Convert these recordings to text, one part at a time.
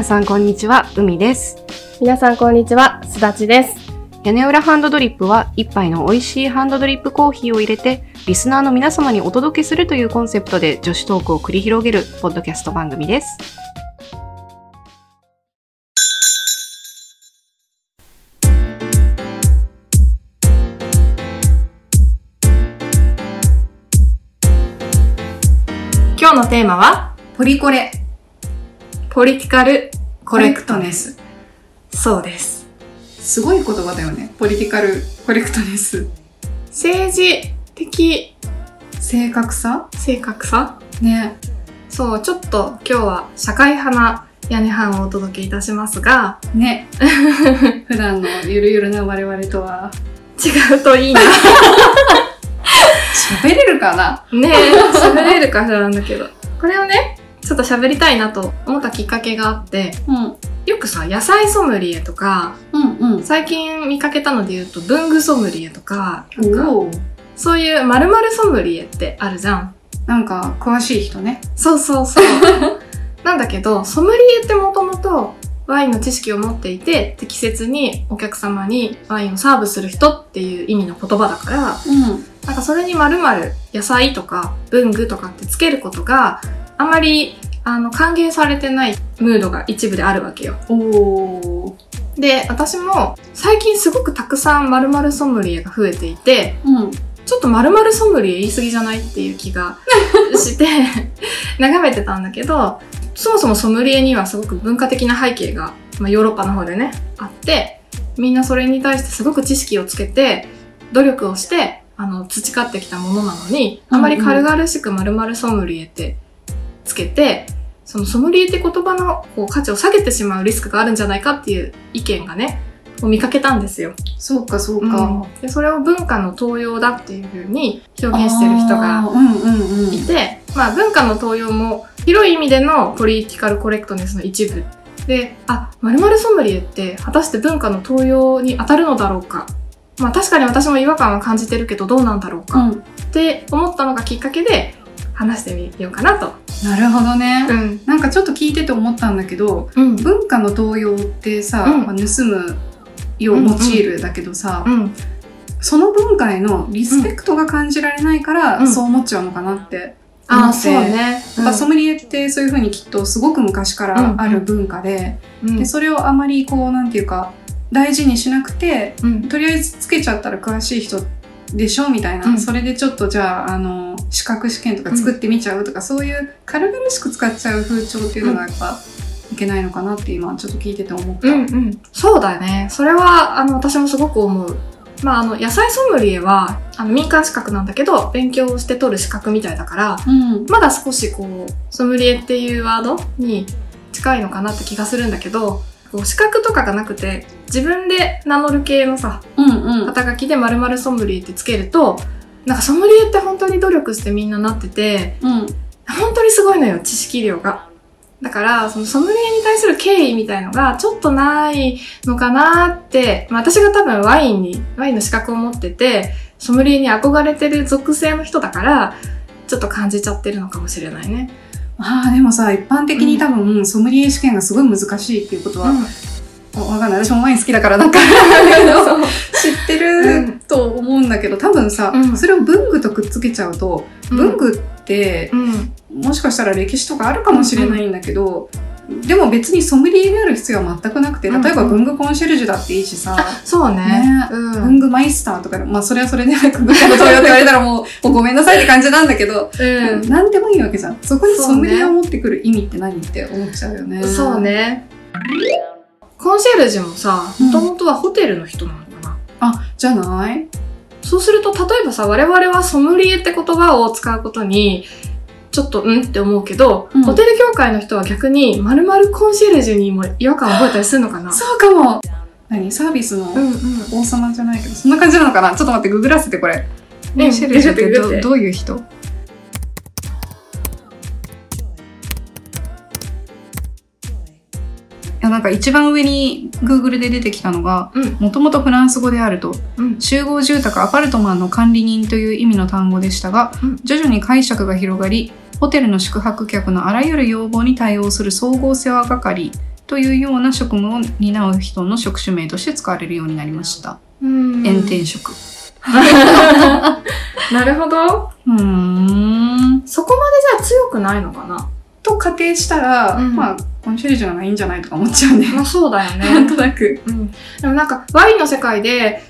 皆さんこんにちは、海です。皆さんこんにちは、すだちです。屋根裏ハンドドリップは一杯の美味しいハンドドリップコーヒーを入れてリスナーの皆様にお届けするというコンセプトで女子トークを繰り広げるポッドキャスト番組です。今日のテーマは、ポリコレ、ポリティカルココレクトネス。ス。そうです。すごい言葉だよね。ポリティカルコレクトネス。政治的正確さ正確さね。そう、ちょっと今日は社会派な屋根班をお届けいたしますが、ね。普段のゆるゆるな我々とは。違うといいな。喋れるかな？ねえ、喋れるかしらなんだけど。これをね、ちょっと喋りたいなと思ったきっかけがあって、うん。よくさ、野菜ソムリエとか、うんうん。最近見かけたので言うと、文具ソムリエとか、なんかそういう〇〇ソムリエってあるじゃん。なんか、詳しい人ね。そうそうそう。なんだけど、ソムリエってもともとワインの知識を持っていて、適切にお客様にワインをサーブする人っていう意味の言葉だから、うん。なんかそれに〇〇野菜とか文具とかってつけることがあまりあの歓迎されてないムードが一部であるわけよ。おー。で、私も最近すごくたくさん〇〇ソムリエが増えていて、うん。ちょっと〇〇ソムリエ言い過ぎじゃないっていう気が して眺めてたんだけど、そもそもソムリエにはすごく文化的な背景が、まあ、ヨーロッパの方でね、あって、みんなそれに対してすごく知識をつけて、努力をして、あの、培ってきたものなのに、あまり軽々しく〇〇ソムリエってつけて、そのソムリエって言葉のこう価値を下げてしまうリスクがあるんじゃないかっていう意見がね、を見かけたんですよ。そうか、そううんか。でそれを文化の盗用だっていうふうに表現してる人があーうんうんうん。いて、まあ文化の盗用も広い意味でのポリティカルコレクトネスの一部で、あ、〇〇ソムリエって果たして文化の盗用に当たるのだろうか。まあ確かに私も違和感は感じてるけどどうなんだろうか、うん。って思ったのがきっかけで話してみようかなと。なるほどね。うん。なんかちょっと聞いてて思ったんだけど、うん。文化の盗用ってさ、うんまあ盗むよう用いるだけどさ、うん。その文化へのリスペクトが感じられないから、うんそう思っちゃうのかなって思ああ、って。そうね。やっぱソムリエってそういうふうにきっとすごく昔からある文化で、うん。でそれをあまりこうなんていうか大事にしなくてうん。とりあえずつけちゃったら詳しい人でしょみたいな、うんそれでちょっとじゃああの資格試験とか作ってみちゃうとか、そういう軽々しく使っちゃう風潮っていうのがやっぱいけないのかなって今ちょっと聞いてて思った。うんうん。そうだよね。それは、あの、私もすごく思う。まあ、あの、野菜ソムリエは、あの、民間資格なんだけど、勉強して取る資格みたいだから、うんまだ少しこう、ソムリエっていうワードに近いのかなって気がするんだけど、こう資格とかがなくて、自分で名乗る系のさ、うんうん肩書きで〇〇ソムリエってつけると、なんかソムリエって本当に努力してみんななってて、うん本当にすごいのよ、知識量が。だから、そのソムリエに対する敬意みたいのがちょっとないのかなって、まあ私が多分ワインに、ワインの資格を持ってて、ソムリエに憧れてる属性の人だから、ちょっと感じちゃってるのかもしれないね。ああでもさ一般的に多分、ソムリエ試験がすごい難しいっていうことは、うんわかんない私もワイン好きだからなんか 知ってると思うんだけど多分さ、うんそれを文具とくっつけちゃうと、文具ってうん。もしかしたら歴史とかあるかもしれないんだけど、でも別にソムリエである必要は全くなくて例えばうん文具コンシェルジュだっていいしさ、そうね。ねうん。文具マイスターとかまあそれはそれで文化の東洋って言われたらもう ごめんなさいって感じなんだけど、うん。なんでもいいわけじゃんそこにソムリエを持ってくる意味って何って思っちゃうよねそうね。コンシェルジュもさ、うん。もともとはホテルの人なのかな。あじゃない？そうすると、例えばさ、我々はソムリエって言葉を使うことに、ちょっとうんって思うけど、うん。ホテル業界の人は逆に、まるまるコンシェルジュにも違和感を覚えたりするのかな。そうかも。何？サービスのうんうん。王様じゃないけどそんな感じなのかな？ちょっと待ってググらせてこれ。うんコンシェルジュってどういう人？なんか一番上に Google で出てきたのがうん。もともとフランス語であるとうん。集合住宅アパルトマンの管理人という意味の単語でしたが、うん徐々に解釈が広がりホテルの宿泊客のあらゆる要望に対応する総合世話係というような職務を担う人の職種名として使われるようになりました。うん炎天職。なるほど。うーん。そこまでじゃあ強くないのかな？と仮定したら、うんまあ、コンシェルジュがいいんじゃないとか思っちゃうね。まあそうだよ なんね。となく。うん。でもなんか、ワインの世界で、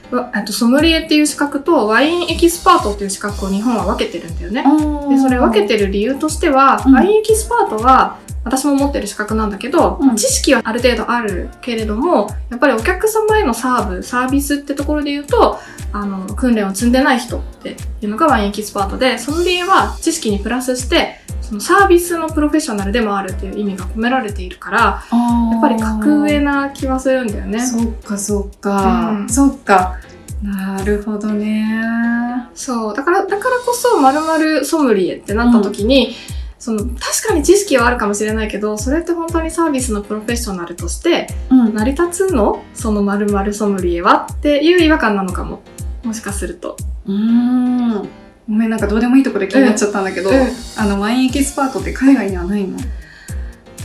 とソムリエっていう資格とワインエキスパートっていう資格を日本は分けてるんだよね。で、それ分けてる理由としては、うんワインエキスパートは、私も持ってる資格なんだけど、うん知識はある程度あるけれども、やっぱりお客様へのサーブ、サービスってところで言うと、あの、訓練を積んでない人っていうのがワインエキスパートで、ソムリエは知識にプラスして、そのサービスのプロフェッショナルでもあるっていう意味が込められているから、ややっぱり格上な気はするんだよね。そっかそっか、うんそっか。なるほどね。そう。だから、だからこそ、まるまるソムリエってなった時に、その、確かに知識はあるかもしれないけど、それって本当にサービスのプロフェッショナルとして、うん。成り立つの？そのまるまるソムリエは？っていう違和感なのかも。もしかすると。うーん。ごめん、なんかどうでもいいとこで気になっちゃったんだけど、うんあの、ワインエキスパートって海外にはないの？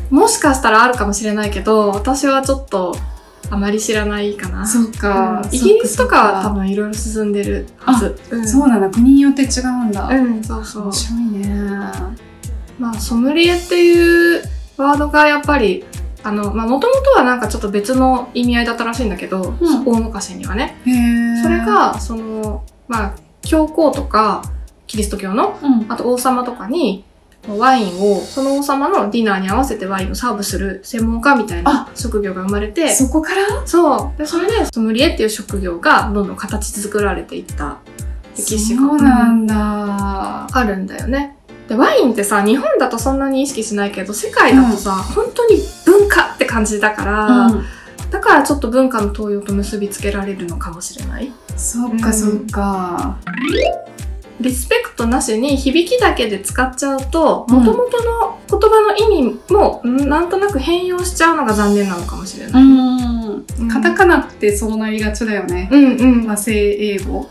もしかしたらあるかもしれないけど、私はちょっと、あまり知らないかな。そっかうんイギリスとかは多分いろいろ進んでるはず。うんそうなんだ、国によって違うんだ。うん、そうそう面。白いね。まあ、ソムリエっていうワードがやっぱり、あの、まあ、もともとはなんかちょっと別の意味合いだったらしいんだけど、うん大昔にはね。それ、が、その、まあ、教皇とか、キリスト教の、うん。あと王様とかに、ワインを、その王様のディナーに合わせてワインをサーブする専門家みたいな職業が生まれて、そこから？そう。で、それで、ソムリエっていう職業がどんどん形作られていった歴史がそうなんだ。あるんだよね。で、ワインってさ、日本だとそんなに意識しないけど、世界だとさ、本当に文化って感じだから、うんだからちょっと文化の東洋と結びつけられるのかもしれない。そっかそっか。リスペクトなしに響きだけで使っちゃうと、うん元々の言葉の意味も、んなんとなく変容しちゃうのが残念なのかもしれない。うん。うんカタカナってそうなりがちだよね。うんうん。和製英語。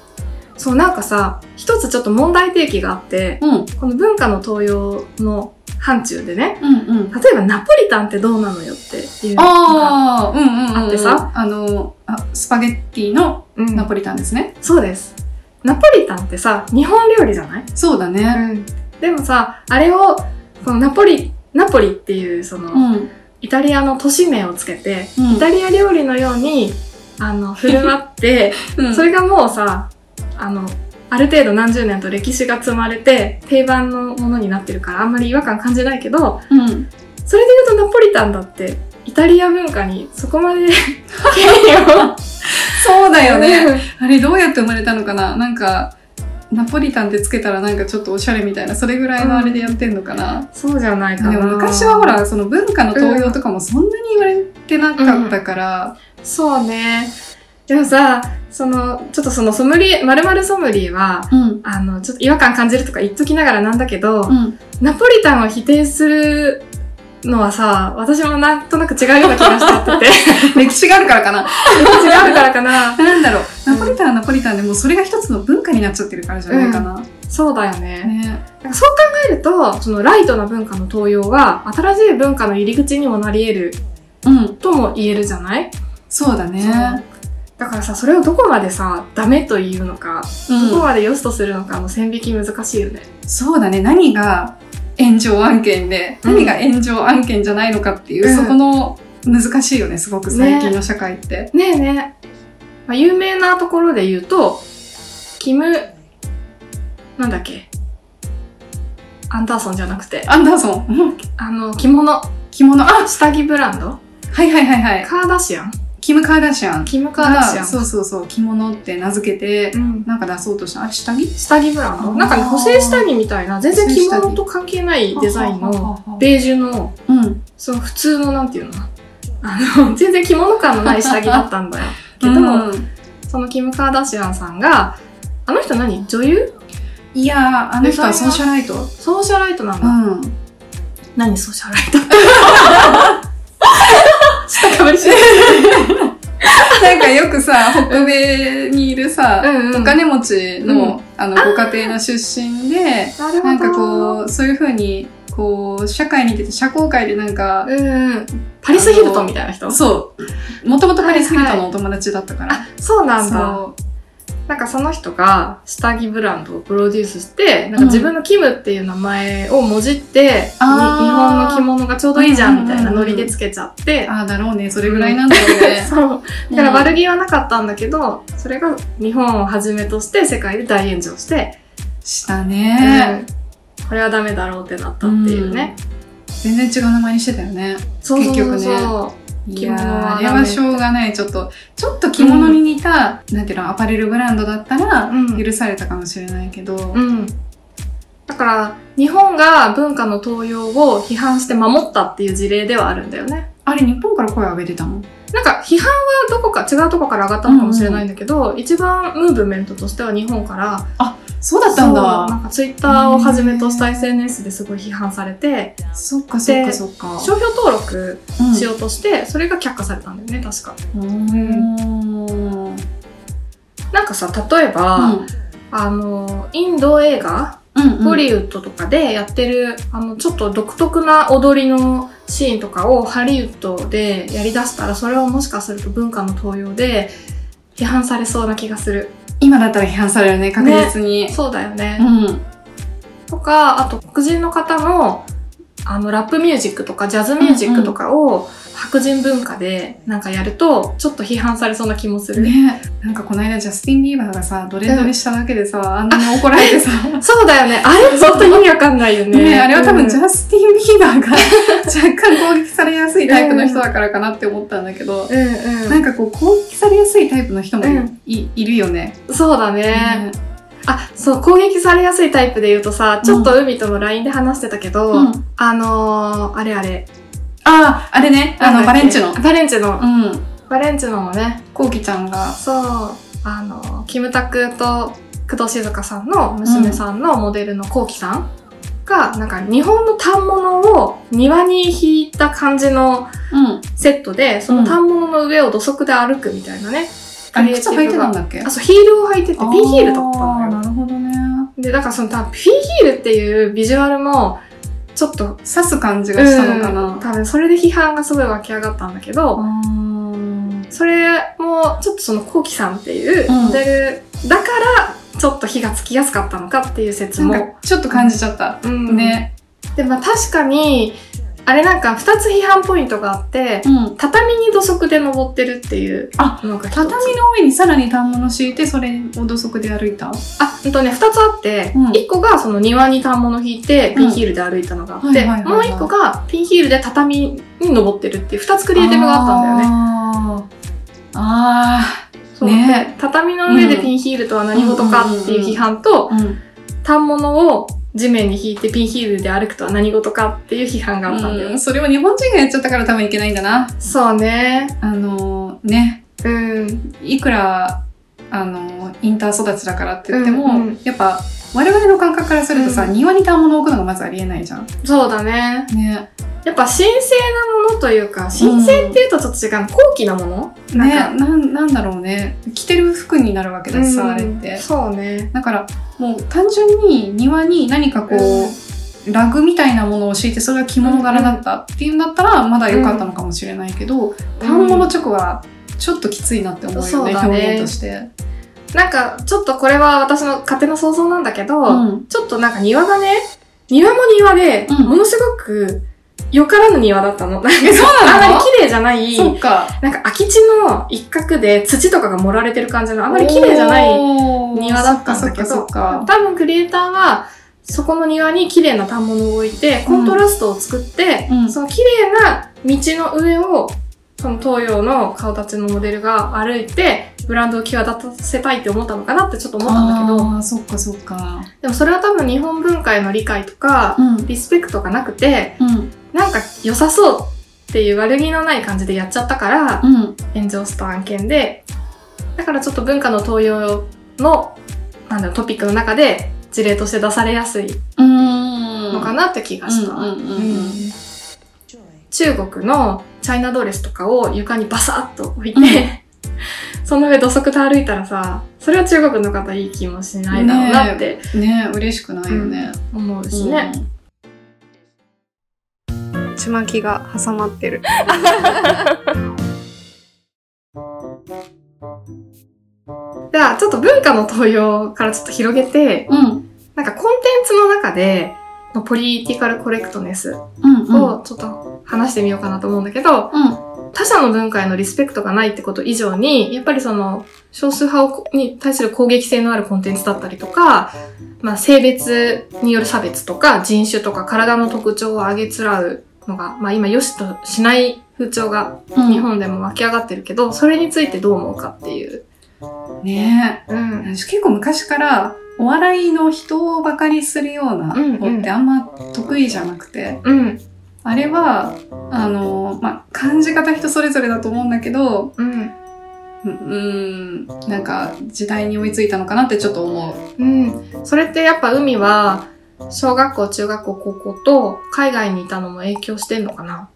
そう、なんかさ、一つちょっと問題提起があって、うん。この文化の東洋の範疇でね、うんうん。例えばナポリタンってどうなのよっていうのがああ、うんうんうん。あってさ。あの、あスパゲッティのうんナポリタンですね。そうです。ナポリタンってさ、日本料理じゃない？そうだね。でもさ、あれを、このナポリ、ナポリっていうその、うん。イタリアの都市名をつけて、うんイタリア料理のように、あの、振る舞って、うんそれがもうさ、あの、ある程度何十年と歴史が積まれて、定番のものになってるから、あんまり違和感感じないけど、うん。それで言うとナポリタンだって、イタリア文化にそこまで。そうだよね。あれどうやって生まれたのかな？なんか、ナポリタンってつけたらなんかちょっとおしゃれみたいな、それぐらいのあれでやってんのかな、そうじゃないかな。でも昔はほら、その文化の東洋とかもそんなに言われてなかったから、そうね。でもさ、その、ちょっとそのソムリエ、まるまるソムリエは、うん。あの、ちょっと違和感感じるとか言っときながらなんだけど、うん。ナポリタンを否定するのはさ、私もなんとなく違うような気がしちゃってて。歴史があるからかな。違うからかな。なんだろう。ナポリタンはナポリタンでもうそれが一つの文化になっちゃってるからじゃないかな。そうだよね。ね。なんかそう考えると、そのライトな文化の東洋は、新しい文化の入り口にもなり得るうん。とも言えるじゃない？そうだね。だからさ、それをどこまでさ、ダメというのか、うんどこまで良しとするのかの線引き難しいよね。そうだね。何が炎上案件で、うん何が炎上案件じゃないのかっていう、うんそこの難しいよね、すごく最近の社会って。ねえねえ。まあ、有名なところで言うと、キム、なんだっけ？アンダーソンじゃなくて、アンダーソン。うんあの、着物、着物。あ下着ブランド？はいはいはいはい。カーダシアン？キム・カーダシアン。キム・カーダシアン。そうそうそう。着物って名付けて、うん。なんか出そうとした。あれ下着？下着ブランド？なんかね、補正下着みたいな、全然着物と関係ないデザインの、のベージュの、うん。その普通の、なんていうの？あの、全然着物感のない下着だったんだよ。けど、うんそのキム・カーダシアンさんが、あの人何？女優？いやー、あの人は socialite。 socialite なんだ。うん。何 socialite？知ったかぶりしてる。なんかよくさ、北米にいるさ、うんうんお金持ちの、うんあの、ご家庭の出身で、なんかこう、そういう風に、こう、社会に出て社交界でなんか、うんうん。パリス・ヒルトンみたいな人？そう。もともとパリス・ヒルトンのお友達だったから。あ、そうなんだ。なんかその人が下着ブランドをプロデュースして、なんか自分のキムっていう名前をもじって、に日あー本の着物がちょうどいいじゃんみたいなうんうんうんノリでつけちゃって、ああ、だろうね。それぐらいなんだろうね。そう。だから悪気はなかったんだけど、それが日本をはじめとして世界で大炎上して、したね。うんこれはダメだろうってなったっていうね。全然違う名前にしてたよね。そうそうそう結局ねそう。いや着物はーあれはしょうがない。ちょっと、ちょっと着物に似た、なんていうの、アパレルブランドだったら、うん許されたかもしれないけど、うん。だから、日本が文化の東洋を批判して守ったっていう事例ではあるんだよね。あれ日本から声を上げてたの？なんか批判はどこか違うとこから上がったのかもしれないんだけど、一番ムーブメントとしては日本から、そうだったんそうなだ。んかツイッターをはじめとした SNS ですごい批判されて、そっかそっかそっか。商標登録うんしようとして、それが却下されたんだよね、確か。うーん。なんかさ、例えば、あの、インド映画、うんボリウッドとかでやってる、あの、ちょっと独特な踊りのシーンとかをハリウッドでやり出したら、それはもしかすると文化の東洋で批判されそうな気がする。今だったら批判されるね、確実に。そうだよね。うん。とか、あと黒人の方の、あの、ラップミュージックとかジャズミュージックとかを白人文化でなんかやると、ちょっと批判されそうな気もする。ねなんかこの間ジャスティン・ビーバーがさ、ドレドレしただけでさ、あんなに怒られてさ、そうだよね。あれ？ちょっと意味わかんないよね。ねあれは多分ジうんャスティン・ビーバーが若干攻撃されやすいタイプの人だからかなって思ったんだけど、うんなんかこう攻撃されやすいタイプの人もい,、うんいるよね。うん。そうだね。あ、そう、攻撃されやすいタイプで言うとさ、ちょっと海との LINE で話してたけど、うんあのー、あれあれ。ああ、あれね、あの、バレンチの。バレンチノ。うん。バレンチノもね、コウキちゃんが、そう、あの、キムタクと工藤静香さんの娘さんのモデルのコウキさんが、なんか日本の反物を庭に引いた感じのうん。セットで、その反物の上を土足で歩くみたいなね。あれ、靴履いてたんだっけ？あ、そう、ヒールを履いてて、ピンヒールだったあーのよ。なるほどね。で、だからその、ピンヒールっていうビジュアルも、ちょっと、刺す感じがしたのかな。うん多分それで批判がすごい湧き上がったんだけど、うんそれも、ちょっとその、コウキさんっていううんモデルだから、ちょっと火がつきやすかったのかっていう説も。ちょっと感じちゃった。うん。ね。で、まあ確かに、あれなんか二つ批判ポイントがあって、うん。畳に土足で登ってるっていうあ。畳の上にさらに反物敷いて、それを土足で歩いた？あ、ほんとね、二つあって、うん一個がその庭に反物引いて、ピンヒールで歩いたのがあって、うんはいはいはいはいもう一個がピンヒールで畳に登ってるっていう二つクリエイティブがあったんだよね。あーあそうねで畳の上でピンヒールとは何事かっていう批判と。反物を地面に引いてピンヒールで歩くとは何事かっていう批判があったんだよ。うんそれを日本人がやっちゃったから多分いけないんだな。そうね。あのーね、うん。いくら、あのーインター育ちだからって言っても、うんうんやっぱ、我々の感覚からするとさ、うん庭に反物を置くのがまずありえないじゃん。そうだね。ね。やっぱ神聖なものというか、神聖っていうとちょっと違う。高貴なもの？ね、なんかなん、なんだろうね。着てる服になるわけだしさ、うんあれって。そうね。だから、もう単純に庭に何かこう、うんラグみたいなものを敷いてそれが着物柄だったっていうんだったらまだ良かったのかもしれないけど、反物直はちょっときついなって思うよね、表現として。なんか、ちょっとこれは私の勝手な想像なんだけど、うんちょっとなんか庭がね、庭も庭で、うんものすごく、よからぬ庭だったの。なんかえそうなの？あんまり綺麗じゃない、そっか。なんか空き地の一角で土とかが盛られてる感じのあんまり綺麗じゃない庭だったんだけど、多分クリエイターは、そこの庭に綺麗な反物を置いて、コントラストを作って、うんその綺麗な道の上を、その東洋の顔立ちのモデルが歩いて、ブランドを際立たせたいって思ったのかなってちょっと思ったんだけど、あーそっかそっか。でもそれは多分日本文化への理解とか、うん。リスペクトがなくて、うん。なんか良さそうっていう悪気のない感じでやっちゃったから、うん。炎上した案件で、だからちょっと文化の東洋の、なんだろう、トピックの中で事例として出されやすいうん。のかなって気がした。うんうんうんうんうん中国のチャイナドレスとかを床にバサッと置いて、その上土足で歩いたらさ、それは中国の方いい気もしないだろうなってね嬉しくないよね。思うしね。ちまきが挟まってる。じゃあ、ちょっと文化の登用からちょっと広げて、うん。なんかコンテンツの中でのポリティカルコレクトネスうん。うん。をちょっと話してみようかなと思うんだけど、うん。他者の文化へのリスペクトがないってこと以上に、やっぱりその少数派をに対する攻撃性のあるコンテンツだったりとか、まあ性別による差別とか人種とか体の特徴を上げつらうのが、まあ今良しとしない風潮がうん日本でも湧き上がってるけど、それについてどう思うかっていう。ねうん。結構昔から、お笑いの人をバカにするようなうんうんのってあんま得意じゃなくて、うん。あれは、あの、まあ、感じ方人それぞれだと思うんだけど、うん。ううん、なんか時代に追いついたのかなってちょっと思う。うん。それってやっぱ海は、小学校、中学校、高校と海外にいたのも影響してんのかな？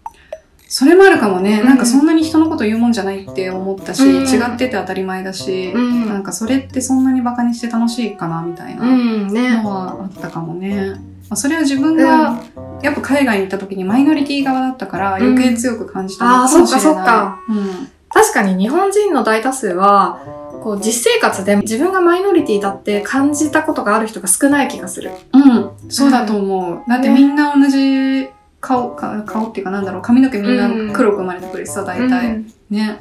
それもあるかもね、うん。なんかそんなに人のこと言うもんじゃないって思ったし、うん。違ってて当たり前だし、うん。なんかそれってそんなにバカにして楽しいかなみたいな。のはあったかもね。まあ、それは自分が、やっぱ海外に行った時にマイノリティ側だったから余計強く感じたのかもしれない。あーそっかそっか。うん確かに日本人の大多数は、こう実生活で自分がマイノリティだって感じたことがある人が少ない気がする。うん、そうだと思う。だってみんな同じ顔、か顔っていうかなんだろう、髪の毛みんな黒く生まれてくるしさ、大体。うんね。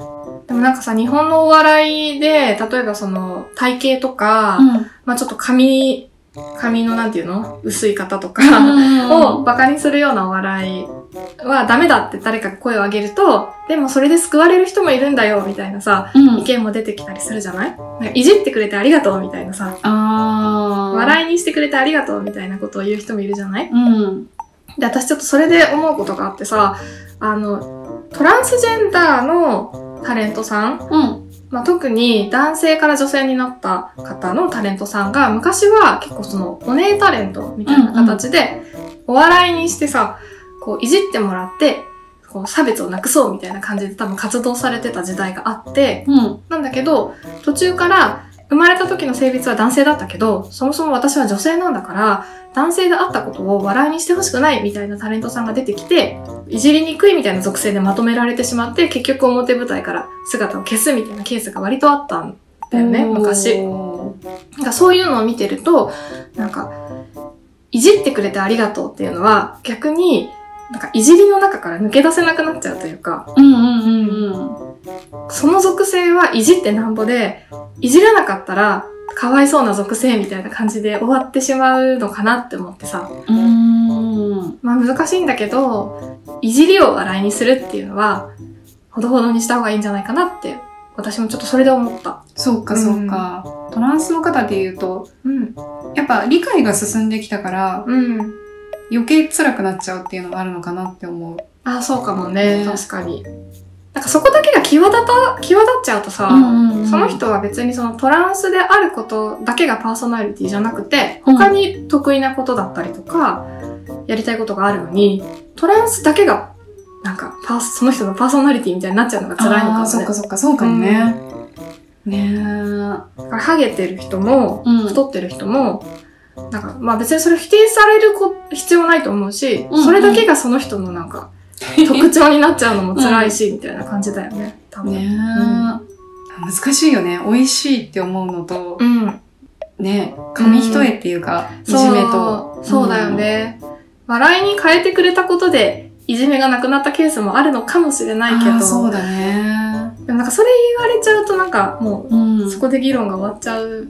でもなんかさ、日本のお笑いで、例えばその体型とか、うん。まあちょっと髪、髪のなんていうの？薄い方とか、ををバカにするようなお笑いはダメだって誰かが声を上げると、でもそれで救われる人もいるんだよ、みたいなさ、うん意見も出てきたりするじゃない？なんかいじってくれてありがとう、みたいなさ。笑いにしてくれてありがとう、みたいなことを言う人もいるじゃない？うん。で、私ちょっとそれで思うことがあってさ、あの、トランスジェンダーのタレントさん、うん。まあ、特に男性から女性になった方のタレントさんが、昔は結構その、お姉タレントみたいな形で、お笑いにしてさ、こう、いじってもらって、こう、差別をなくそうみたいな感じで多分活動されてた時代があって、うん。なんだけど、途中から、生まれた時の性別は男性だったけど、そもそも私は女性なんだから、男性であったことを笑いにしてほしくないみたいなタレントさんが出てきて、いじりにくいみたいな属性でまとめられてしまって、結局表舞台から姿を消すみたいなケースが割とあったんだよね、昔。なんかそういうのを見てると、なんか、いじってくれてありがとうっていうのは、逆に、なんかいじりの中から抜け出せなくなっちゃうというか、うんうんうんうん。その属性はいじってなんぼで、いじらなかったら、かわいそうな属性みたいな感じで終わってしまうのかなって思ってさ。うーん。まあ難しいんだけど、いじりを笑いにするっていうのは、ほどほどにした方がいいんじゃないかなって、私もちょっとそれで思った。そうかそうか。トランスの方で言うと、うん。やっぱ理解が進んできたから、うん。余計辛くなっちゃうっていうのがあるのかなって思う。あ、そうかもね。ね確かに。なんかそこだけが際立た、際立っちゃうとさ、その人は別にそのトランスであることだけがパーソナリティじゃなくて、うん他に得意なことだったりとか、やりたいことがあるのに、トランスだけが、なんかパース、その人のパーソナリティみたいになっちゃうのが辛いのかもね。そっかそっか、そうかもね。ねえ。だからハゲてる人も、うん太ってる人も、なんか、まあ別にそれ否定されるこ必要ないと思うし、うんそれだけがその人のなんか、特徴になっちゃうのも辛いし、みたいな感じだよね。多分。ねえ、難しいよね。美味しいって思うのと、うん。ね紙一重っていうか、いじめと。そうだよね。笑いに変えてくれたことで、いじめがなくなったケースもあるのかもしれうん。ないけど、そうだね。でもなんかそれ言われちゃうとなんかもうそこで議論が終わっちゃう。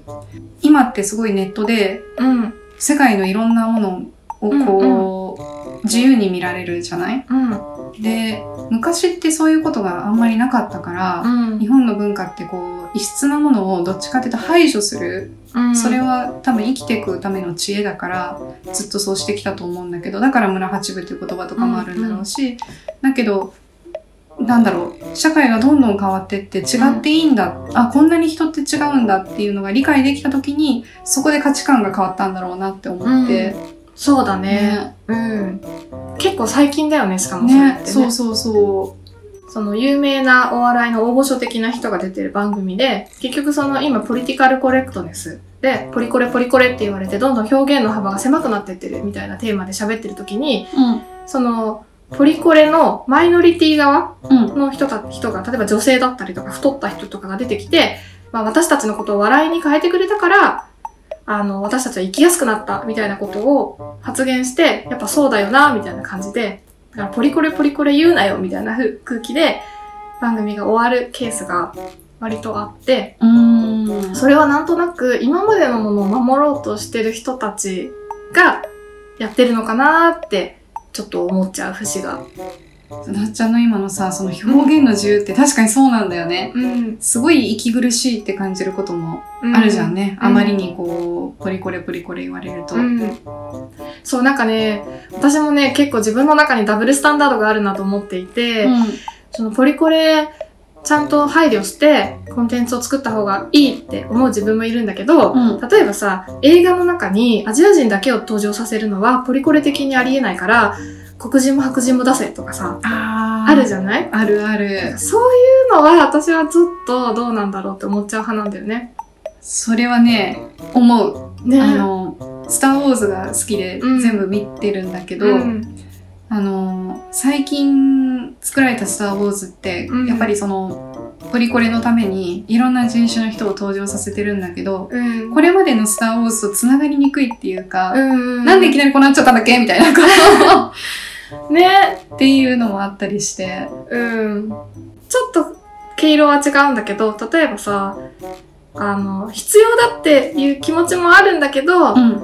今ってすごいネットで、うん。世界のいろんなものをこう、自由に見られるじゃない？うん。で、昔ってそういうことがあんまりなかったから、うん。日本の文化ってこう、異質なものをどっちかっていうと排除する。うんそれは多分生きていくための知恵だから、ずっとそうしてきたと思うんだけど、だから村八部っていう言葉とかもあるんだろうし、だけど、なんだろう、社会がどんどん変わってって違っていいんだ、あ、こんなに人って違うんだっていうのが理解できた時に、そこで価値観が変わったんだろうなって思って、そうだね。うん。結構最近だよね、しかもそれってね。ね、そうそうそその有名なお笑いの大御所的な人が出てる番組で、結局その今ポリティカルコレクトネスで、ポリコレポリコレって言われてどんどん表現の幅が狭くなってってるみたいなテーマで喋ってる時に、う。うん。そのポリコレのマイノリティ側うん。の人た人が、例えば女性だったりとか太った人とかが出てきて、まあ私たちのことを笑いに変えてくれたから、あの、私たちは生きやすくなったみたいなことを発言して、やっぱそうだよな、みたいな感じで、だからポリコレポリコレ言うなよ、みたいなふ空気で番組が終わるケースが割とあって、うーん。それはなんとなく今までのものを守ろうとしてる人たちがやってるのかなってちょっと思っちゃう節が。なっちゃんの今のさ、その表現の自由って確かにそうなんだよね。うん。すごい息苦しいって感じることもあるじゃんね。うんあまりにこう、ポリコレポリコレ言われると。うん。そう、なんかね、私もね、結構自分の中にダブルスタンダードがあるなと思っていて、うんそのポリコレ、ちゃんと配慮してコンテンツを作った方がいいって思う自分もいるんだけど、うん例えばさ、映画の中にアジア人だけを登場させるのはポリコレ的にありえないから、黒人も白人も出せとかさ、ああるじゃない？あるある。そういうのは私はちょっとどうなんだろうって思っちゃう派なんだよね。それはね、思う。ねあの、スター・ウォーズが好きでうん全部見てるんだけど、うん。あの、最近作られたスター・ウォーズって、うんやっぱりその、ポリコレのためにいろんな人種の人を登場させてるんだけど、うん。これまでのスター・ウォーズと繋がりにくいっていうか、うん。なんでいきなりこうなっちゃったんだっけみたいなこ ね。とっていうのもあったりして。うん。ちょっと毛色は違うんだけど、例えばさ、あの、必要だっていう気持ちもあるんだけど、うん。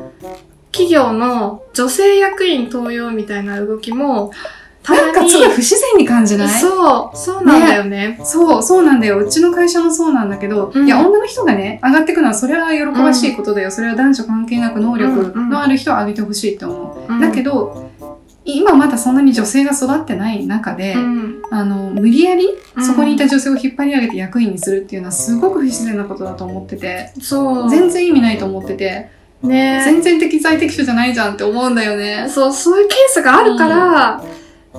企業の女性役員登用みたいな動きも、たなんかすごい不自然に感じない？そう、そうなんだよね。そう、そうなんだよ。うちの会社もそうなんだけど、うんいや、女の人がね、上がってくのは、それは喜ばしいことだよ。それは男女関係なく能力のある人を上げてほしいって思う。うんだけど、今まだそんなに女性が育ってない中で、うん、あの、無理やりうんそこにいた女性を引っ張り上げて役員にするっていうのはすごく不自然なことだと思ってて、そう。全然意味ないと思ってて、ね。全然適材適所じゃないじゃんって思うんだよね。そう、そういうケースがあるから、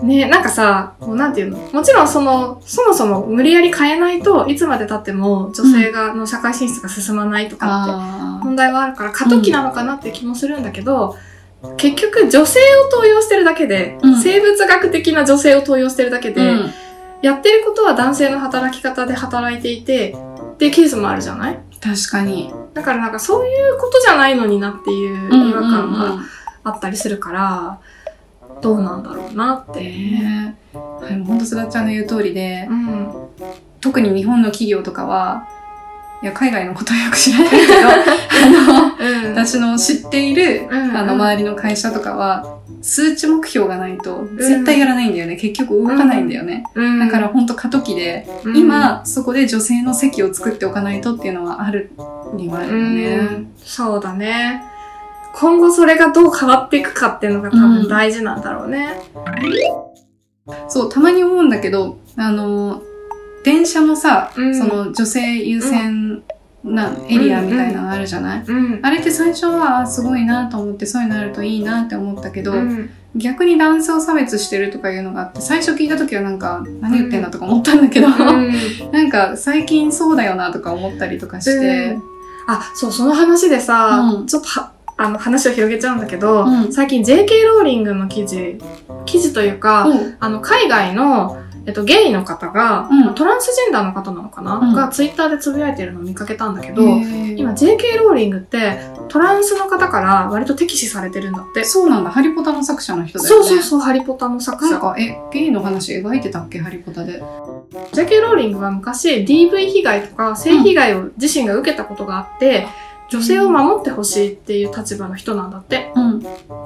ね、なんかさ、もうなんていうの？もちろんその、そもそも無理やり変えないといつまで経っても女性が、の社会進出が進まないとかってあ問題はあるから過渡期なのかなって気もするんだけど、結局女性を登用してるだけで、うん。生物学的な女性を登用してるだけで、うん。やってることは男性の働き方で働いていて、っていうケースもあるじゃない？確かに。だからなんかそういうことじゃないのになっていう違和感があったりするから、どうなんだろうなって。はい、もうほんとすだっちゃんの言う通りで、うん。特に日本の企業とかは、いや、海外のことはよく知らないけど、あの、うん。私の知っている、うんあの、周りの会社とかは、数値目標がないと、絶対やらないんだよね。結局動かないんだよね。うん、だから、ほんと過渡期で、うん、今、そこで女性の席を作っておかないとっていうのはあるにはあるよね。うん、そうだね。今後それがどう変わっていくかっていうのが多分大事なんだろうね。そう、たまに思うんだけど、あの、電車のさ、うん。その女性優先なエリアみたいなのあるじゃない、うん。あれって最初はあすごいなと思ってそういうのあるといいなって思ったけど、うん。逆に男性を差別してるとかいうのがあって最初聞いた時はなんか何言ってんだとか思ったんだけど、うん。なんか最近そうだよなとか思ったりとかして、あ、そう、その話でさ、うん。ちょっとは、あの、話を広げちゃうんだけど、うん。最近 JK ローリングの記事、記事というか、うん。あの、海外の、えっと、ゲイの方が、うん。トランスジェンダーの方なのかな、うん。がツイッターでつぶやいてるのを見かけたんだけど、今 JK ローリングってトランスの方から割と敵視されてるんだって。そうなんだ。ハリポタの作者の人だよね。そうそうそう、ハリポタの作者。なんかえゲイの話描いてたっけ？ハリポタで。JK ローリングは昔 DV 被害とか性被害を自身が受けたことがあって、女性を守ってほしいっていう立場の人なんだって。うん。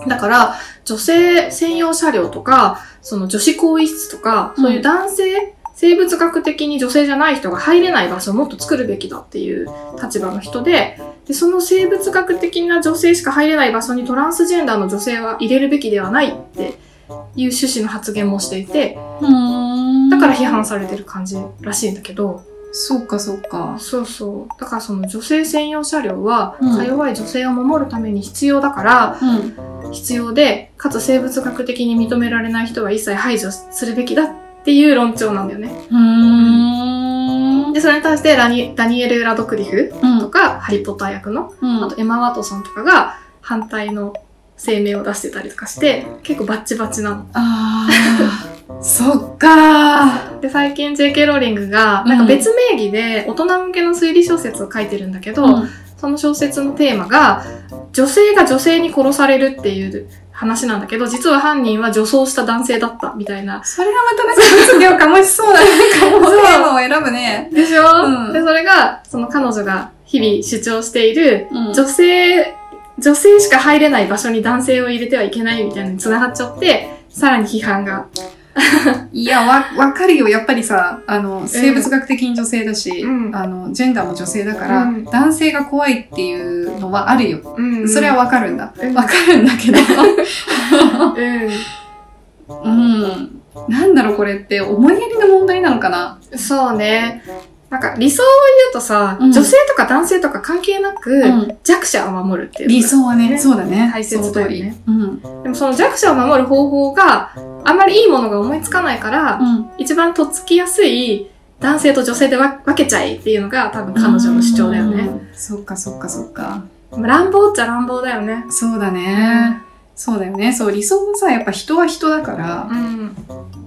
だから、女性専用車両とか、その女子更衣室とか、そういう男性、生物学的に女性じゃない人が入れない場所をもっと作るべきだっていう立場の人で、で、その生物学的な女性しか入れない場所にトランスジェンダーの女性は入れるべきではないっていう趣旨の発言もしていて、だから批判されてる感じらしいんだけど、そうかそうかそうそう。だからその女性専用車両は、うんか弱い女性を守るために必要だから、うん必要で、かつ生物学的に認められない人は一切排除するべきだっていう論調なんだよね。うーんで、それに対してラニダニエル・ラドクリフうんとか、ハリー・ポッター役の、うんあとエマ・ワトソンとかが反対の声明を出してたりとかして、結構バッチバチなの。あそっかで、最近 JK ローリングが、なんか別名義で大人向けの推理小説を書いてるんだけど、うん。その小説のテーマが、女性が女性に殺されるっていう話なんだけど、実は犯人は女装した男性だったみたいな。それはまたなんか物議を醸しそうな、なんかもう。テーマを選ぶね。でしょ、うん。で、それが、その彼女が日々主張している、うん。女性、女性しか入れない場所に男性を入れてはいけないみたいなのに繋がっちゃって、さらに批判が。いや、わ、わかるよ。やっぱりさ、あの、生物学的に女性だし、うんあの、ジェンダーも女性だから、うん男性が怖いっていうのはあるよ。うんそれはわかるんだ。うんわかるんだけど。ううん。なんだろう、これって、思いやりの問題なのかな。ん。そうね。なんか理想を言うとさ、うん女性とか男性とか関係なく、うん弱者を守るっていうのが理想はね、ねそうだね。大切だよねうん。でもその弱者を守る方法があんまりいいものが思いつかないから、うん。一番とっつきやすい男性と女性でわ分けちゃいっていうのが多分彼女の主張だよね。うん。そっかそっかそっか。乱暴っちゃ乱暴だよね。そうだね。そうだよね。そう、理想はさ、やっぱ人は人だからう、ん。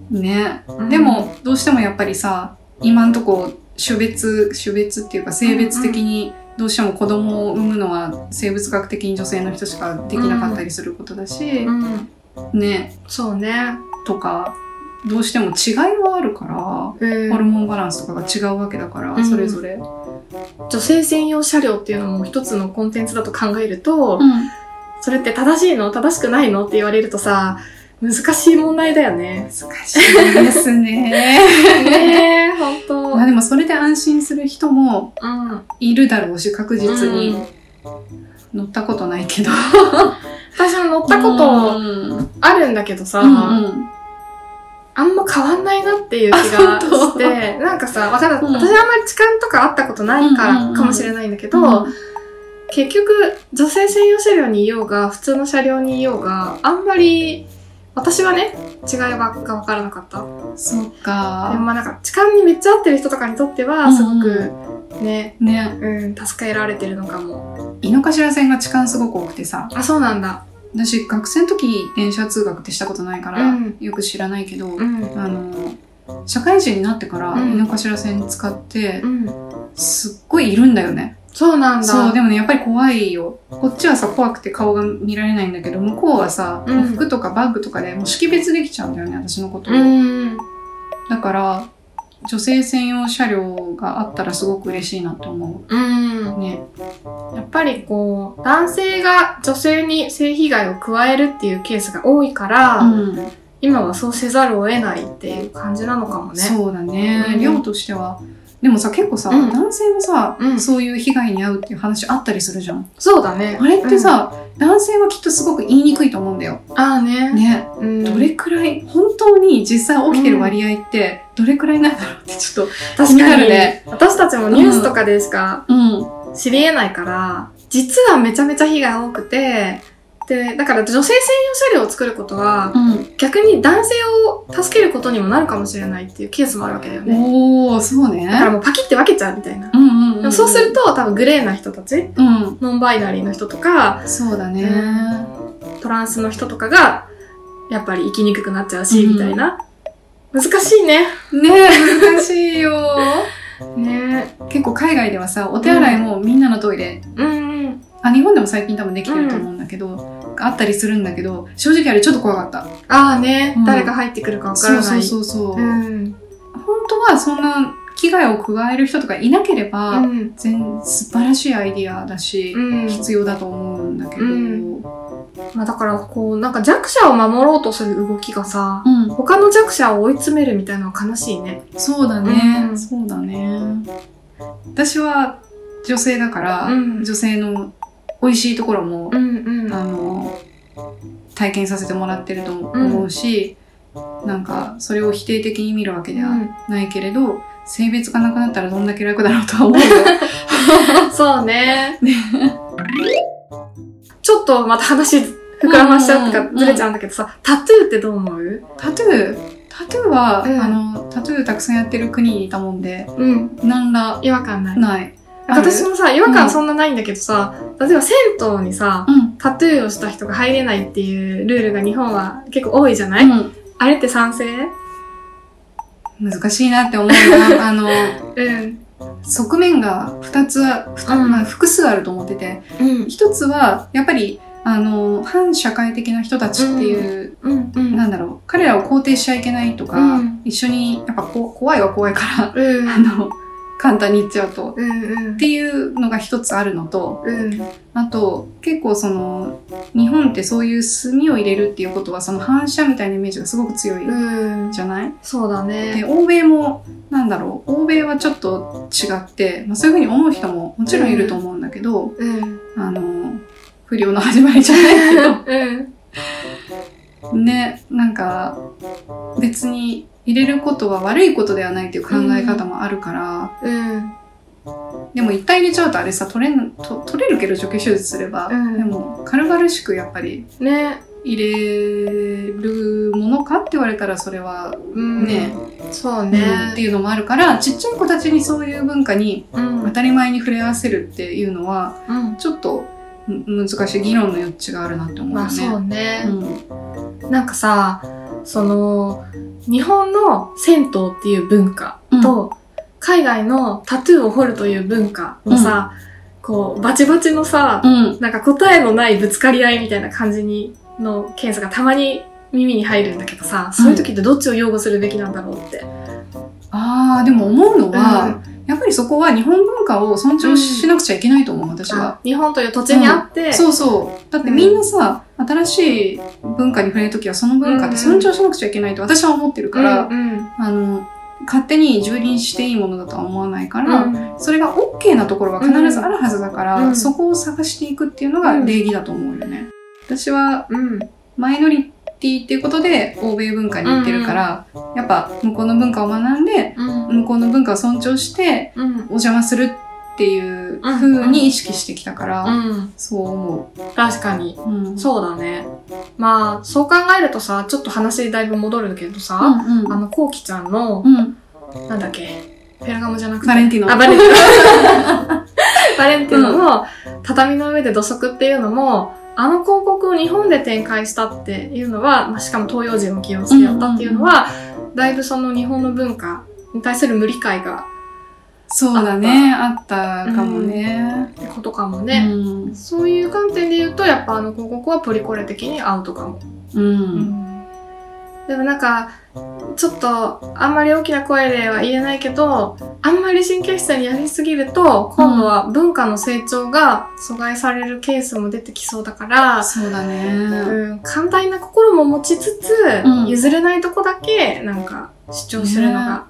ね。うんで、も、どうしてもやっぱりさ、今んとこ、種別、種別っていうか性別的に、どうしても子供を産むのは生物学的に女性の人しかできなかったりすることだしう、ん。ね、そうね。とか、どうしても違いはあるから、うんホルモンバランスとかが違うわけだから、うんそれぞれ。女性専用車両っていうのも一つのコンテンツだと考えると、うん。それって正しいの正しくないのって言われるとさ、難しい問題だよね。難しいですね。ねえ、ほんと。まあでもそれで安心する人もうん。いるだろうし、確実にうん乗ったことないけど。私も乗ったことうんあるんだけどさ、うんうんあんま変わんないなっていう気がして、なんかさ、わかんない。うん私あんまり痴漢とかあったことないからかもしれないんだけど、うん結局、女性専用車両にいようが、普通の車両にいようが、あんまり、私はね、違いがが分からなかった。そっでもか。まあなんか、痴漢にめっちゃ合ってる人とかにとっては、すごうんく、ね、ね。うん、助けられてるのかも。井の頭線が痴漢すごく多くてさ。あ、そうなんだ。私、学生の時電車通学ってしたことないから、うんよく知らないけど、うん。あの、社会人になってからうん井の頭線使ってう、ん。すっごいいるんだよね。そうなんだ。そう、でもね、やっぱり怖いよ。こっちはさ、怖くて顔が見られないんだけど、向こうはさ、うん服とかバッグとかでもう識別できちゃうんだよね、私のことを。うん。だから、女性専用車両があったらすごく嬉しいなと思うんう。。ね。やっぱりこう、男性が女性に性被害を加えるっていうケースが多いから、うん。今はそうせざるを得ないっていう感じなのかもね。そうだね。うん量としては。でもさ、結構さ、うん男性もさ、うんそういう被害に遭うっていう話あったりするじゃん。そうだね。あれってさ、男性はきっとすごく言いにくいと思うんだよ。うん、ああね。ね。うん、どれくらい、本当に実際起きてる割合って、どれくらいなんだろうってちょっと、気にな確かにるね私たちもニュースとかでしかうん。知り得ないから、実はめちゃめちゃ被害多くて、で、だから女性専用車両を作ることは、うん。逆に男性を助けることにもなるかもしれないっていうケースもあるわけだよね。おー、そうね。だからもうパキって分けちゃうみたいな。うんうん、うん。でもそうすると多分グレーな人たち、うん。ノンバイナリーの人とか、そうだね。トランスの人とかが、やっぱり生きにくくなっちゃうし、うんみたいな。難しいね。ねえ、難しいよ。ね結構海外ではさ、お手洗いもみんなのトイレ、うんうん。あ、日本でも最近多分できてると思うんだけど、あったりするんだけど、正直あれちょっと怖かった。ああね、うん誰が入ってくるかわからない。そうそうそうそう。うん。本当はそんな危害を加える人とかいなければ、うん。全素晴らしいアイディアだし、うん。必要だと思うんだけど、ううんん。まあだから、こう、なんか弱者を守ろうとする動きがさ、うん、他の弱者を追い詰めるみたいなのは悲しいね。そうだね、うんそうだね。私は女性だから、うん女性の美味しいところも、体験させてもらってると思うし、なんか、それを否定的に見るわけではないけれど、性別がなくなったらどんだけ楽だろうとは思うよ。そうね。ちょっとまた話膨らましちゃうとうんうんうんかずれちゃうんだけどさ、タトゥーってどう思う？タトゥータトゥーは、うんあの、タトゥーたくさんやってる国にいたもんで、うん。なんら違和感ない。ない。私もさ、違和感そんなないんだけどさ、例えば銭湯にさ、うん。タトゥーをした人が入れないっていうルールが日本は結構多いじゃない、うん。あれって賛成？難しいなって思うな。あの、うん。側面が二つ、ふたうんまあ、複数あると思ってて、うん。一つは、やっぱり、あの、反社会的な人たちっていう、うん。うん。なんだろう、彼らを肯定しちゃいけないとか、うん一緒に、やっぱこ怖いは怖いから、うん。あの、簡単に言っちゃうと。うん。うん。っていうのが一つあるのと、うん。あと、結構その、日本ってそういう炭を入れるっていうことは、その反射みたいなイメージがすごく強いうん。じゃない？そうだで、ね。欧米も、なんだろう、欧米はちょっと違って、まあ、そういうふうに思う人ももちろんいると思うんだけど、うん。あの、不良の始まりじゃないけ うん。ど、ね、なんか、別に入れることは悪いことではないっていう考え方もあるから、うん。でも一回入れちゃうとあれさ、取れん、と取れるけど除去手術すれば、うんでも軽々しくやっぱりね。入れるものかって言われたらそれはうん。ね、そううんね。っていうのもあるから、ちっちゃい子たちにそういう文化にうん。当たり前に触れ合わせるっていうのは、うん。ちょっとん難しい議論の余地があるなって思うよね。まあそうね。うんなんかさ、その、日本の銭湯っていう文化と、海外のタトゥーを彫るという文化のさ、こう、バチバチのさ、うん。なんか答えのないぶつかり合いみたいな感じに、のケースがたまに耳に入るんだけどさ、そういう時ってどっちを擁護するべきなんだろうって。ああ、でも思うのは、やっぱりそこは日本文化を尊重しなくちゃいけないと思う、私は。日本という土地にあって、そうそう。だってみんなさ、新しい文化に触れるときはその文化って尊重しなくちゃいけないと私は思ってるから、あの、勝手に蹂躙していいものだとは思わないから、うん。それが OK なところは必ずあるはずだから、うん。そこを探していくっていうのが礼儀だと思うよね。私はうん。マイノリティっていうことで欧米文化に行ってるから、やっぱ向こうの文化を学んで、うん向こうの文化を尊重してうんお邪魔するっていう風に意識してきたから、うんそう思確かに。う。うん。そうだね。まあ、そう考えるとさ、ちょっと話だいぶ戻るけどさ、うんうんあの、こうきちゃんの、うん。なんだっけ、フェラガモじゃなくて。バレンティノあ、バレンティノ。バレンティノの畳の上で土足っていうのも、あの広告を日本で展開したっていうのは、まあ、しかも東洋人を起用してやったっていうのは、だいぶその日本の文化に対する無理解が、そうだね。あったかもね。ってことかもうね。ん。そういう観点で言うと、やっぱあの広告はポリコレ的にアウトかも。うん。でもなんか、ちょっと、あんまり大きな声では言えないけど、あんまり神経質にやりすぎると、今度は文化の成長が阻害されるケースも出てきそうだから、そうだね。うん、寛大な心も持ちつつ、うん譲れないとこだけ、なんか、主張するのが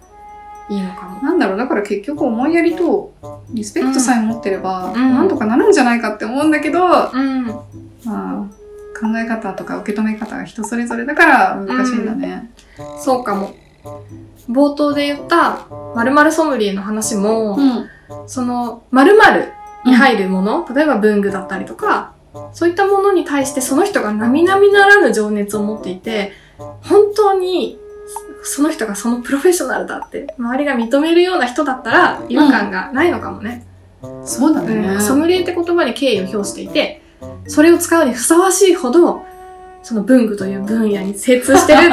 いいのかも。なんだろう、だから結局思いやりとリスペクトさえ持ってれば、うんなんとかなるんじゃないかって思うんだけど、うん。まあ、考え方とか受け止め方が人それぞれだから難しいんだね。そうかも。冒頭で言った、〇〇ソムリエの話も、ん。その、〇〇に入るもの、例えば文具だったりとか、そういったものに対してその人が並々ならぬ情熱を持っていて、本当にその人がそのプロフェッショナルだって周りが認めるような人だったら違和感がないのかもね。そうだね。うんソムリエって言葉に敬意を表していて、それを使うにふさわしいほど、その文具という分野に精通してる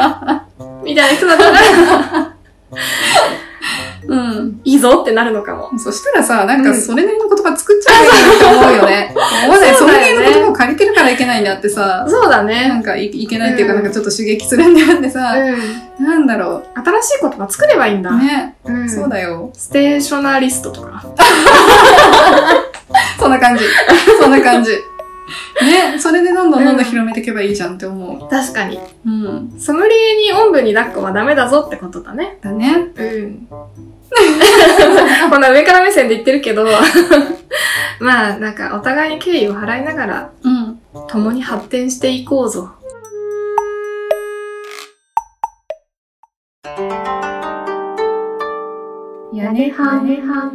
みたいな人だったら、うん。いいぞってなるのかも。そしたらさ、なんかうんそれなりの言葉作っちゃえばいいなって思うよね。思わない。それなりの言葉を借りてるからいけないんだってさ、そうだなねん。かいいけないっていうか、うんなんかちょっと刺激するんであってさ、うん。なんだろ新しい言葉作ればいいんだ。う。ね、うんそうだよ。ステーショナリストとか。そんな感じ。そんな感じ。ね、それでどんどんどんどん広めていけばいいじゃんって思確かに。う。うん。ソムリエにおんぶに抱っこはダメだぞってことだね。だね。うん。こんな上から目線で言ってるけど、まあなんかお互いに敬意を払いながらうん。共に発展していこうぞ。屋根はねは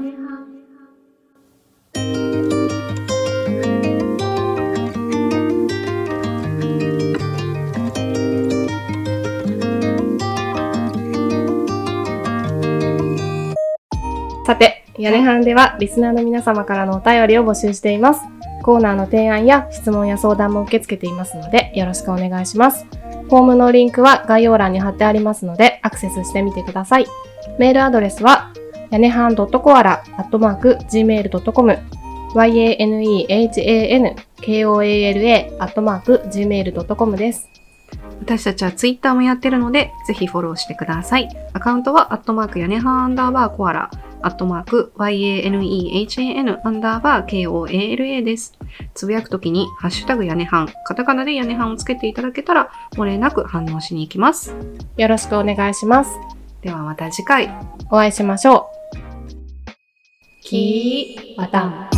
さて、屋根班ではリスナーの皆様からのお便りを募集しています。コーナーの提案や質問や相談も受け付けていますので、よろしくお願いします。フォームのリンクは概要欄に貼ってありますので、アクセスしてみてください。メールアドレスは、やねはん .koala.gmail.com yanehankoala.gmail.com です。私たちはツイッターもやってるので、ぜひフォローしてください。アカウントは、アットマーク屋根半アンダーバーコアラ、アットマーク yanehan アンダーバー koala です。つぶやくときに、ハッシュタグ屋根半、カタカナで屋根半をつけていただけたら、漏れなく反応しに行きます。よろしくお願いします。ではまた次回。お会いしましょう。きーまた。